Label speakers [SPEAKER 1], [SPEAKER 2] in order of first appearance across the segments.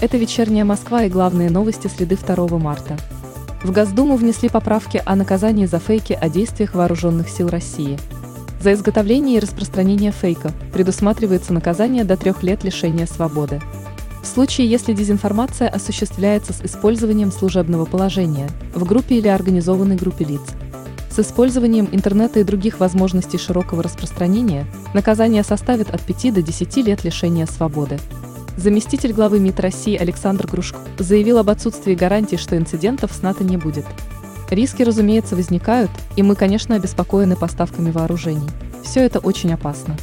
[SPEAKER 1] Это «Вечерняя Москва» и главные новости среды 2 марта. В Госдуму внесли поправки о наказании за фейки о действиях вооруженных сил России. За изготовление и распространение фейка предусматривается наказание до трех лет лишения свободы. В случае, если дезинформация осуществляется с использованием служебного положения в группе или организованной группе лиц, с использованием интернета и других возможностей широкого распространения, наказание составит от 5 до 10 лет лишения свободы. Заместитель главы МИД России Александр Грушко заявил об отсутствии гарантий, что инцидентов с НАТО не будет. Риски, разумеется, возникают, и мы, конечно, обеспокоены поставками вооружений. Все это очень опасно.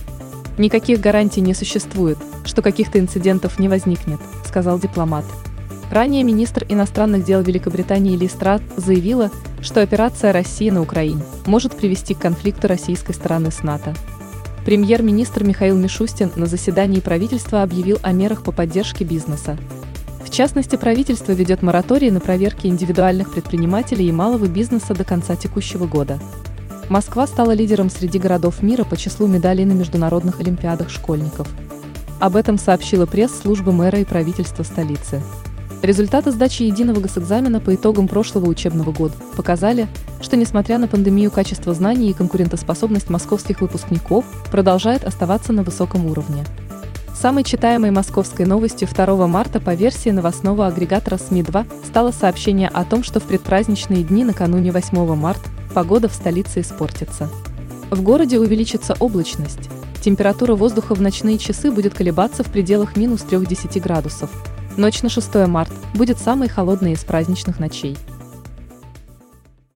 [SPEAKER 1] Никаких гарантий не существует, что каких-то инцидентов не возникнет, сказал дипломат. Ранее министр иностранных дел Великобритании Ли Страт заявила, что операция России на Украине может привести к конфликту российской стороны с НАТО. Премьер-министр Михаил Мишустин на заседании правительства объявил о мерах по поддержке бизнеса. В частности, правительство ведет мораторий на проверки индивидуальных предпринимателей и малого бизнеса до конца текущего года. Москва стала лидером среди городов мира по числу медалей на международных олимпиадах школьников. Об этом сообщила пресс-служба мэра и правительства столицы. Результаты сдачи единого госэкзамена по итогам прошлого учебного года показали, что несмотря на пандемию качество знаний и конкурентоспособность московских выпускников продолжает оставаться на высоком уровне. Самой читаемой московской новостью 2 марта по версии новостного агрегатора СМИ-2 стало сообщение о том, что в предпраздничные дни накануне 8 марта погода в столице испортится. В городе увеличится облачность. Температура воздуха в ночные часы будет колебаться в пределах минус 3-10 градусов, Ночь на 6 марта будет самой холодной из праздничных ночей.